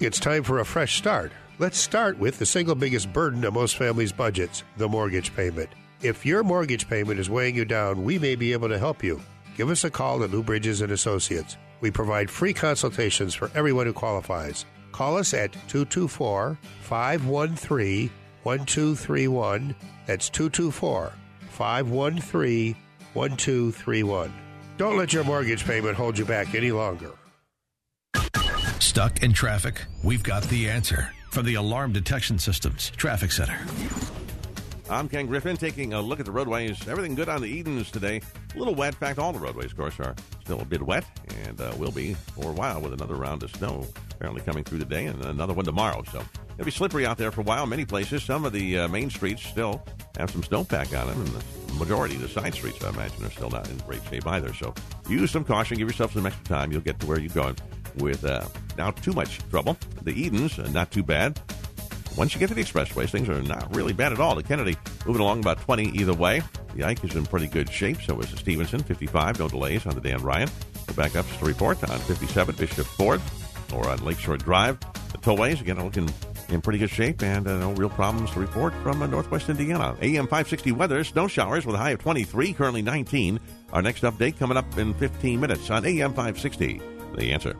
It's time for a fresh start. Let's start with the single biggest burden of most families' budgets the mortgage payment. If your mortgage payment is weighing you down, we may be able to help you. Give us a call at Lou Bridges and Associates. We provide free consultations for everyone who qualifies. Call us at 224 513 1231. That's 224 513 1231. Don't let your mortgage payment hold you back any longer. Stuck in traffic? We've got the answer from the Alarm Detection Systems Traffic Center. I'm Ken Griffin taking a look at the roadways. Everything good on the Edens today. A little wet. In fact, all the roadways, of course, are still a bit wet and uh, will be for a while with another round of snow apparently coming through today and another one tomorrow. So it'll be slippery out there for a while. Many places, some of the uh, main streets still have some snowpack on them, and the majority of the side streets, I imagine, are still not in great shape either. So use some caution. Give yourself some extra time. You'll get to where you're going with uh, too much trouble. The Edens, uh, not too bad. Once you get to the expressways, things are not really bad at all. The Kennedy moving along about 20 either way. The Ike is in pretty good shape. So is the Stevenson, 55. No delays on the Dan Ryan. The backups to report on 57 Bishop Ford or on Lakeshore Drive. The tollways, again, are looking in pretty good shape and uh, no real problems to report from uh, northwest Indiana. AM 560 weather, snow showers with a high of 23, currently 19. Our next update coming up in 15 minutes on AM 560. The answer.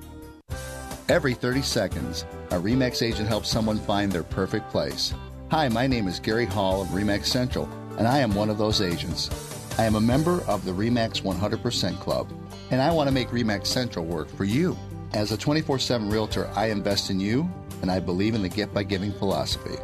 Every 30 seconds, a REMAX agent helps someone find their perfect place. Hi, my name is Gary Hall of REMAX Central, and I am one of those agents. I am a member of the REMAX 100% Club, and I want to make REMAX Central work for you. As a 24 7 realtor, I invest in you, and I believe in the gift by giving philosophy.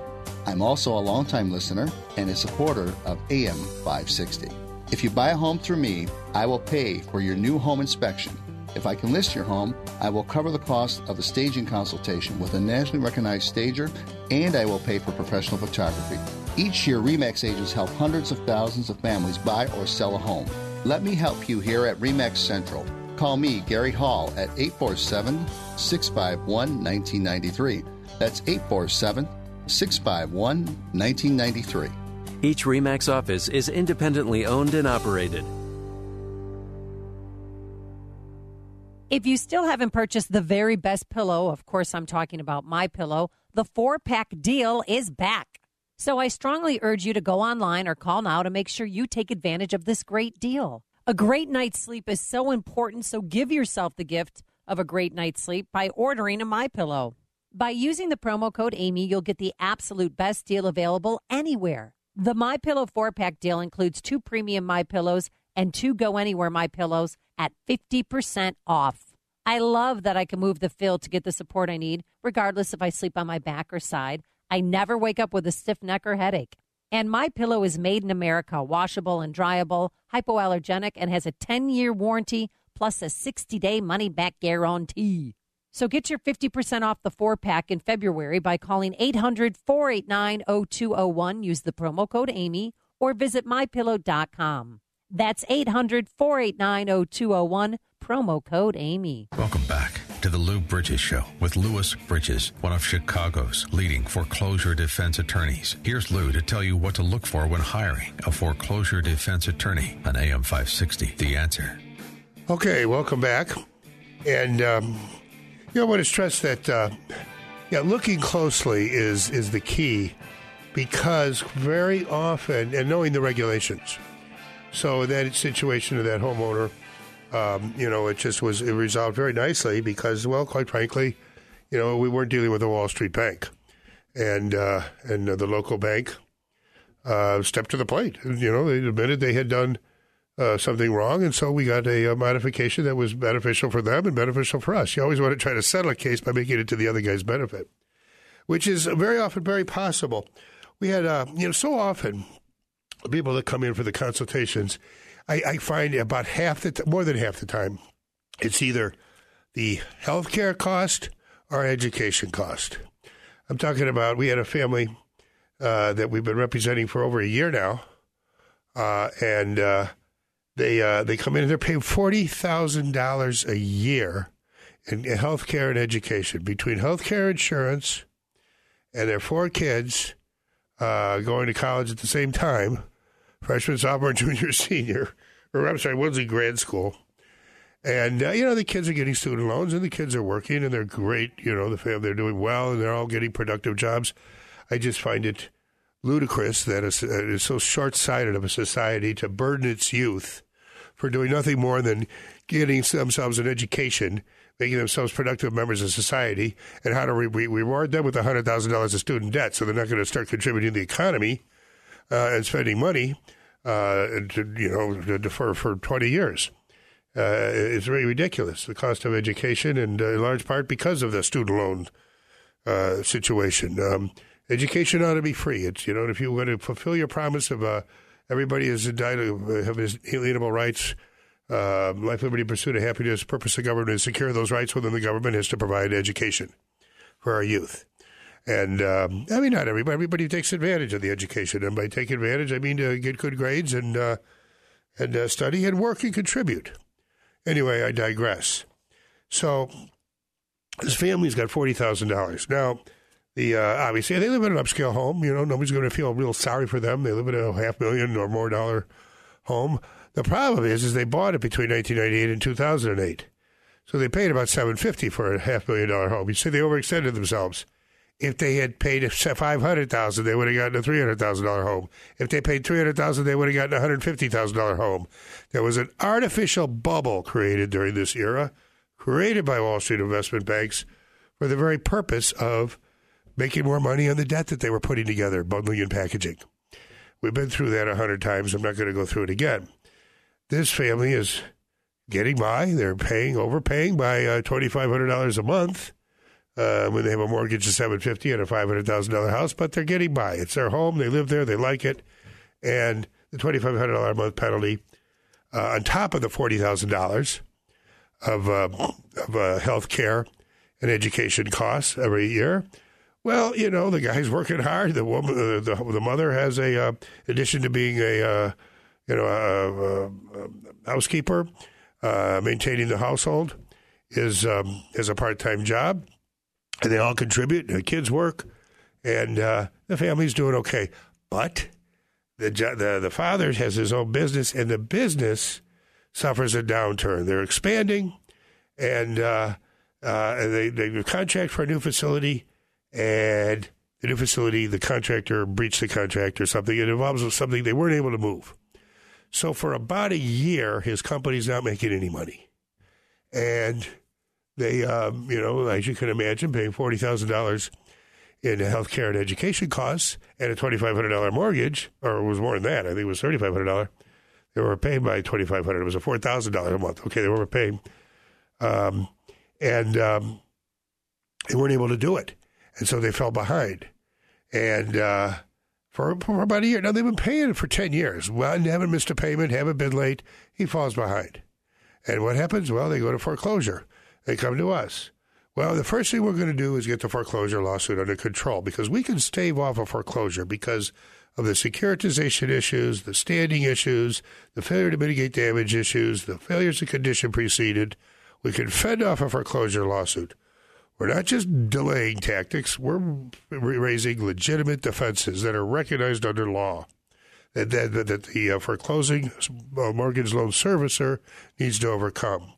I'm also a longtime listener and a supporter of AM 560. If you buy a home through me, I will pay for your new home inspection if I can list your home, I will cover the cost of a staging consultation with a nationally recognized stager, and I will pay for professional photography. Each year, REMAX agents help hundreds of thousands of families buy or sell a home. Let me help you here at REMAX Central. Call me, Gary Hall, at 847 651 1993. That's 847 651 1993. Each REMAX office is independently owned and operated. If you still haven't purchased the very best pillow, of course I'm talking about my pillow, the 4-pack deal is back. So I strongly urge you to go online or call now to make sure you take advantage of this great deal. A great night's sleep is so important, so give yourself the gift of a great night's sleep by ordering a my pillow. By using the promo code Amy, you'll get the absolute best deal available anywhere. The My Pillow 4-pack deal includes two premium My Pillows and two Go Anywhere My Pillows at 50% off. I love that I can move the fill to get the support I need, regardless if I sleep on my back or side. I never wake up with a stiff neck or headache. And My Pillow is made in America, washable and dryable, hypoallergenic, and has a 10-year warranty plus a 60-day money-back guarantee. So get your 50% off the four pack in February by calling 800 489 0201. Use the promo code Amy or visit mypillow.com. That's 800 489 0201, promo code Amy. Welcome back to the Lou Bridges Show with Louis Bridges, one of Chicago's leading foreclosure defense attorneys. Here's Lou to tell you what to look for when hiring a foreclosure defense attorney on AM 560. The answer. Okay, welcome back. And um, you know, I want to stress that uh, yeah, looking closely is is the key because very often, and knowing the regulations. So that situation of that homeowner, um, you know, it just was it resolved very nicely because, well, quite frankly, you know, we weren't dealing with a Wall Street bank, and uh, and uh, the local bank uh, stepped to the plate. You know, they admitted they had done uh, something wrong, and so we got a, a, modification that was beneficial for them and beneficial for us. You always want to try to settle a case by making it to the other guy's benefit, which is very often very possible. We had, uh, you know, so often people that come in for the consultations, I, I find about half the t- more than half the time, it's either the healthcare cost or education cost. I'm talking about we had a family uh, that we've been representing for over a year now, uh, and uh, they uh, they come in and they're paying forty thousand dollars a year in, in health care and education between health care insurance and their four kids uh, going to college at the same time, freshman, sophomore, junior, senior, or I'm sorry, one's in grad school. And uh, you know the kids are getting student loans, and the kids are working, and they're great. You know the family they're doing well, and they're all getting productive jobs. I just find it ludicrous that it is so short-sighted of a society to burden its youth for doing nothing more than getting themselves an education, making themselves productive members of society, and how to re- reward them with $100,000 of student debt so they're not going to start contributing to the economy uh, and spending money uh, to, you know, defer for 20 years. Uh, it's really ridiculous, the cost of education, and uh, in large part because of the student loan uh, situation. Um, education ought to be free. It's, you know, if you want to fulfill your promise of uh, Everybody is entitled to have inalienable rights. Life, liberty, pursuit of happiness. Purpose of government is secure those rights within the government is to provide education for our youth. And um, I mean, not everybody. Everybody takes advantage of the education, and by take advantage, I mean to get good grades and uh, and uh, study and work and contribute. Anyway, I digress. So this family's got forty thousand dollars now the uh, obviously they live in an upscale home. You know, nobody's going to feel real sorry for them. They live in a half million or more dollar home. The problem is, is they bought it between 1998 and 2008, so they paid about 750 for a half million dollar home. You see, they overextended themselves. If they had paid five hundred thousand, they would have gotten a three hundred thousand dollar home. If they paid three hundred thousand, they would have gotten a hundred fifty thousand dollar home. There was an artificial bubble created during this era, created by Wall Street investment banks, for the very purpose of making more money on the debt that they were putting together, bundling and packaging. We've been through that a hundred times. I'm not going to go through it again. This family is getting by. They're paying, overpaying by uh, $2,500 a month uh, when they have a mortgage of 750 and a $500,000 house, but they're getting by. It's their home. They live there. They like it. And the $2,500 a month penalty uh, on top of the $40,000 of, uh, of uh, health care and education costs every year – well, you know, the guy's working hard. The woman, uh, the the mother has a uh, addition to being a uh, you know a, a, a housekeeper, uh, maintaining the household is um, is a part time job, and they all contribute. The kids work, and uh, the family's doing okay. But the the the father has his own business, and the business suffers a downturn. They're expanding, and uh, they they contract for a new facility and the new facility, the contractor breached the contract or something. It involves something they weren't able to move. So for about a year, his company's not making any money, and they, um, you know, as you can imagine, paying forty thousand dollars in health care and education costs and a twenty five hundred dollar mortgage, or it was more than that. I think it was thirty five hundred dollar. They were paying by twenty five hundred. It was a four thousand dollar a month. Okay, they were paying, um, and um, they weren't able to do it and so they fell behind. And uh, for, for about a year. Now, they've been paying it for 10 years. Well, haven't missed a payment, haven't been late. He falls behind. And what happens? Well, they go to foreclosure. They come to us. Well, the first thing we're going to do is get the foreclosure lawsuit under control because we can stave off a foreclosure because of the securitization issues, the standing issues, the failure to mitigate damage issues, the failures of condition precedent. We can fend off a foreclosure lawsuit. We're not just delaying tactics, we're raising legitimate defenses that are recognized under law. That, that, that the uh, foreclosing uh, mortgage loan servicer needs to overcome.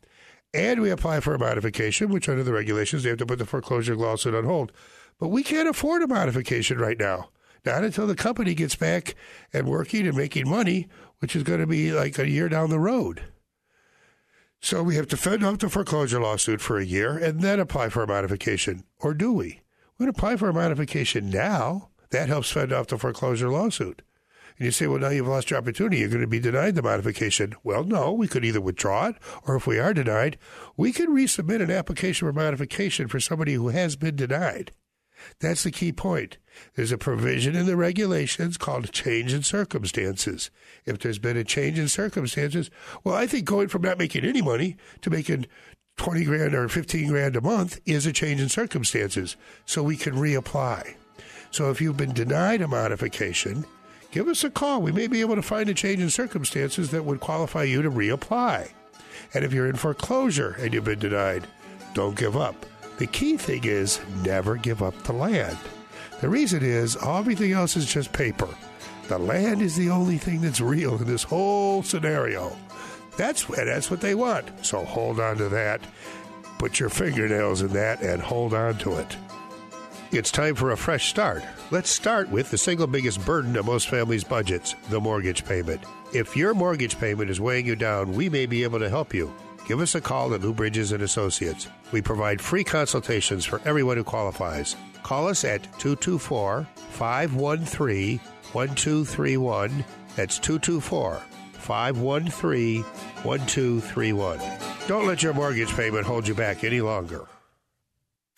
And we apply for a modification, which under the regulations, they have to put the foreclosure lawsuit on hold. But we can't afford a modification right now. Not until the company gets back and working and making money, which is going to be like a year down the road. So we have to fend off the foreclosure lawsuit for a year and then apply for a modification. Or do we? We would apply for a modification now. That helps fend off the foreclosure lawsuit. And you say, well, now you've lost your opportunity. You're going to be denied the modification. Well, no, we could either withdraw it, or if we are denied, we can resubmit an application for modification for somebody who has been denied. That's the key point. There's a provision in the regulations called change in circumstances. If there's been a change in circumstances, well, I think going from not making any money to making 20 grand or 15 grand a month is a change in circumstances. So we can reapply. So if you've been denied a modification, give us a call. We may be able to find a change in circumstances that would qualify you to reapply. And if you're in foreclosure and you've been denied, don't give up. The key thing is never give up the land. The reason is everything else is just paper. The land is the only thing that's real in this whole scenario. That's that's what they want. So hold on to that. Put your fingernails in that and hold on to it. It's time for a fresh start. Let's start with the single biggest burden of most families' budgets the mortgage payment. If your mortgage payment is weighing you down, we may be able to help you. Give us a call at Lou Bridges and Associates. We provide free consultations for everyone who qualifies. Call us at 224 513 1231. That's 224 513 1231. Don't let your mortgage payment hold you back any longer.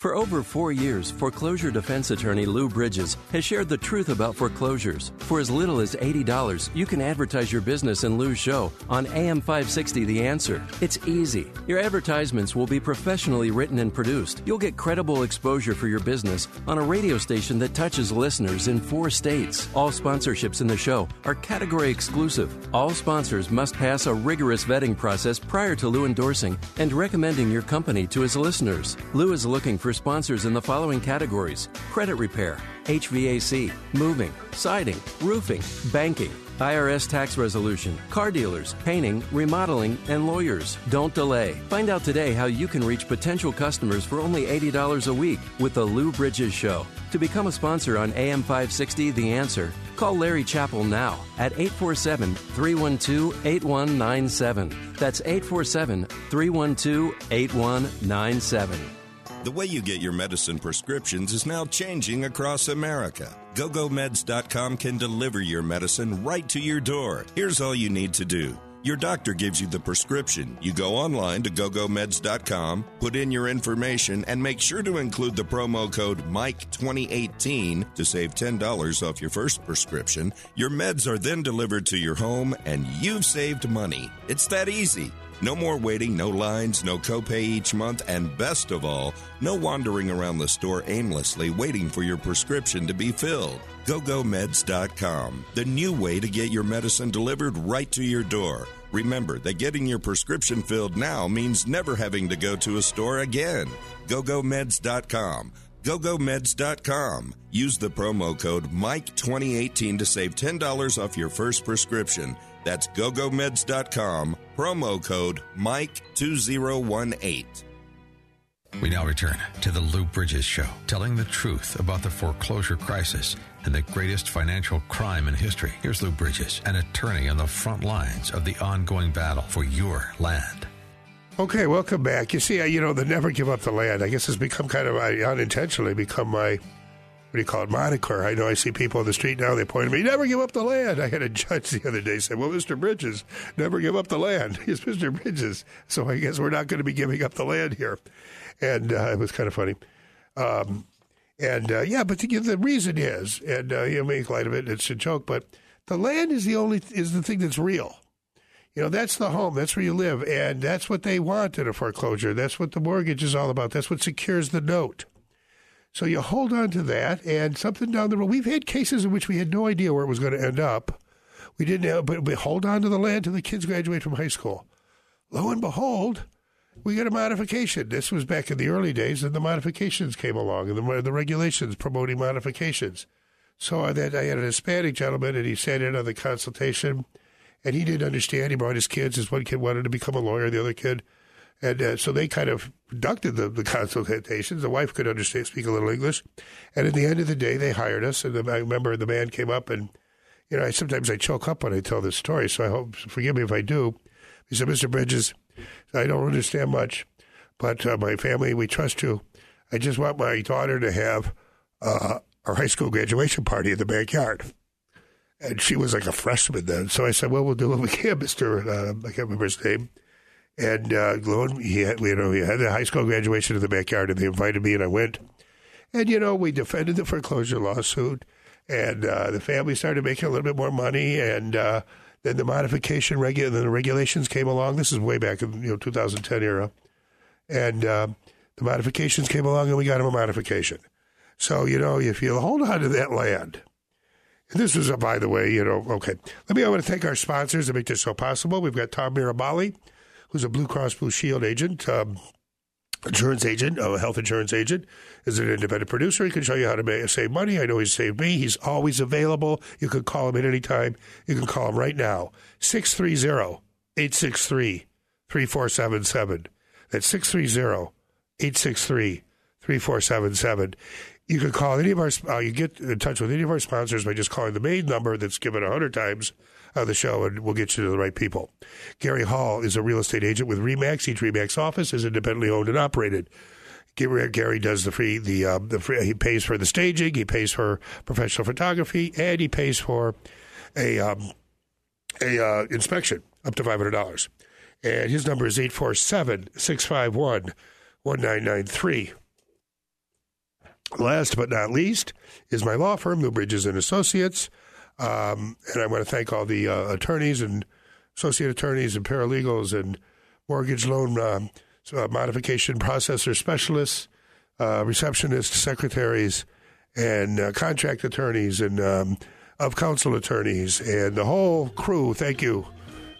For over four years, foreclosure defense attorney Lou Bridges has shared the truth about foreclosures. For as little as $80, you can advertise your business in Lou's show on AM 560 The Answer. It's easy. Your advertisements will be professionally written and produced. You'll get credible exposure for your business on a radio station that touches listeners in four states. All sponsorships in the show are category exclusive. All sponsors must pass a rigorous vetting process prior to Lou endorsing and recommending your company to his listeners. Lou is looking for sponsors in the following categories credit repair, HVAC, moving, siding, roofing, banking. IRS tax resolution, car dealers, painting, remodeling, and lawyers. Don't delay. Find out today how you can reach potential customers for only $80 a week with The Lou Bridges Show. To become a sponsor on AM 560 The Answer, call Larry Chappell now at 847 312 8197. That's 847 312 8197. The way you get your medicine prescriptions is now changing across America. GoGoMeds.com can deliver your medicine right to your door. Here's all you need to do. Your doctor gives you the prescription. You go online to gogomeds.com, put in your information, and make sure to include the promo code MIKE2018 to save $10 off your first prescription. Your meds are then delivered to your home, and you've saved money. It's that easy. No more waiting, no lines, no copay each month, and best of all, no wandering around the store aimlessly waiting for your prescription to be filled. GoGoMeds.com, the new way to get your medicine delivered right to your door. Remember that getting your prescription filled now means never having to go to a store again. GoGoMeds.com. GoGoMeds.com. Use the promo code MIKE2018 to save $10 off your first prescription. That's gogomeds.com, promo code Mike2018. We now return to the Lou Bridges Show, telling the truth about the foreclosure crisis and the greatest financial crime in history. Here's Lou Bridges, an attorney on the front lines of the ongoing battle for your land. Okay, welcome back. You see, you know, the never give up the land, I guess has become kind of, uh, unintentionally become my what do you call it, moniker. I know I see people on the street now, they point at me, never give up the land. I had a judge the other day say, well, Mr. Bridges, never give up the land. He's Mr. Bridges. So I guess we're not going to be giving up the land here. And uh, it was kind of funny. Um, And uh, yeah, but the, the reason is, and uh, you make light of it, it's a joke, but the land is the only is the thing that's real. You know, that's the home. That's where you live, and that's what they want in a foreclosure. That's what the mortgage is all about. That's what secures the note. So you hold on to that, and something down the road. We've had cases in which we had no idea where it was going to end up. We didn't, have, but we hold on to the land till the kids graduate from high school. Lo and behold, we get a modification. This was back in the early days, and the modifications came along, and the, the regulations promoting modifications. So that I had an Hispanic gentleman, and he sat in on the consultation, and he didn't understand. He brought his kids. His one kid wanted to become a lawyer, the other kid, and uh, so they kind of conducted the, the consultations. The wife could understand, speak a little English, and at the end of the day, they hired us. And the, I remember the man came up, and you know, I, sometimes I choke up when I tell this story, so I hope forgive me if I do. He said, "Mr. Bridges, I don't understand much, but uh, my family, we trust you. I just want my daughter to have uh, our high school graduation party in the backyard." And she was like a freshman then. So I said, well, we'll do what we can, Mr. Uh, I can't remember his name. And uh, he had, you know, he had a high school graduation in the backyard, and they invited me, and I went. And you know, we defended the foreclosure lawsuit, and uh, the family started making a little bit more money, and uh, then the modification regu- then the regulations came along. This is way back in you know 2010 era, and uh, the modifications came along, and we got him a modification. So you know, if you hold on to that land this is, a, by the way, you know, okay. Let me, I want to thank our sponsors to make this so possible. We've got Tom Mirabali, who's a Blue Cross Blue Shield agent, um, insurance agent, a health insurance agent, is an independent producer. He can show you how to make, save money. I know he's saved me. He's always available. You can call him at any time. You can call him right now. 630 863 3477. That's 630 863 3477. You can call any of our, uh, you get in touch with any of our sponsors by just calling the main number that's given a hundred times on the show, and we'll get you to the right people. Gary Hall is a real estate agent with Remax. Each Remax office is independently owned and operated. Gary does the free, the, um, the free, he pays for the staging, he pays for professional photography, and he pays for a, um, a uh, inspection up to $500. And his number is 847 651 1993. Last but not least is my law firm, Lou Bridges and Associates, um, and I want to thank all the uh, attorneys and associate attorneys and paralegals and mortgage loan um, uh, modification processor specialists, uh, receptionists, secretaries, and uh, contract attorneys and um, of counsel attorneys and the whole crew. Thank you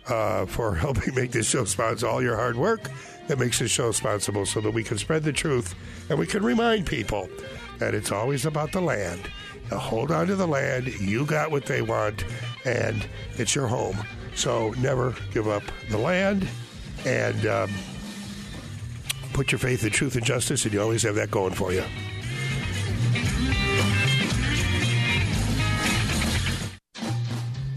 uh, for helping make this show sponsor all your hard work that makes this show responsible so that we can spread the truth and we can remind people that it's always about the land. You hold on to the land. You got what they want, and it's your home. So never give up the land and um, put your faith in truth and justice, and you always have that going for you.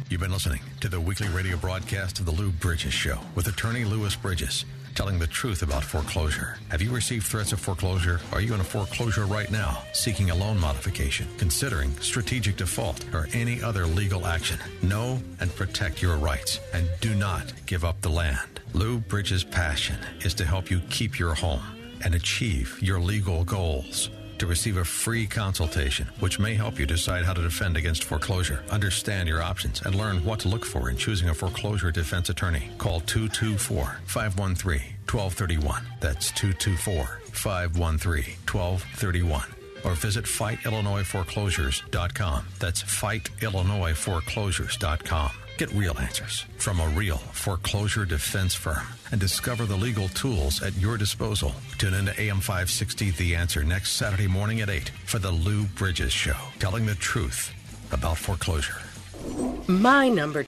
You've been listening to the weekly radio broadcast of the Lou Bridges Show with attorney Louis Bridges telling the truth about foreclosure. Have you received threats of foreclosure? Are you in a foreclosure right now, seeking a loan modification, considering strategic default, or any other legal action? Know and protect your rights, and do not give up the land. Lou Bridges' passion is to help you keep your home and achieve your legal goals to receive a free consultation, which may help you decide how to defend against foreclosure, understand your options, and learn what to look for in choosing a foreclosure defense attorney. Call 224 513 1231. That's 224 513 1231 or visit fightillinoisforeclosures.com. That's fightillinoisforeclosures.com. Get real answers from a real foreclosure defense firm and discover the legal tools at your disposal. Tune in to AM 560 The Answer next Saturday morning at 8 for the Lou Bridges Show, telling the truth about foreclosure. My number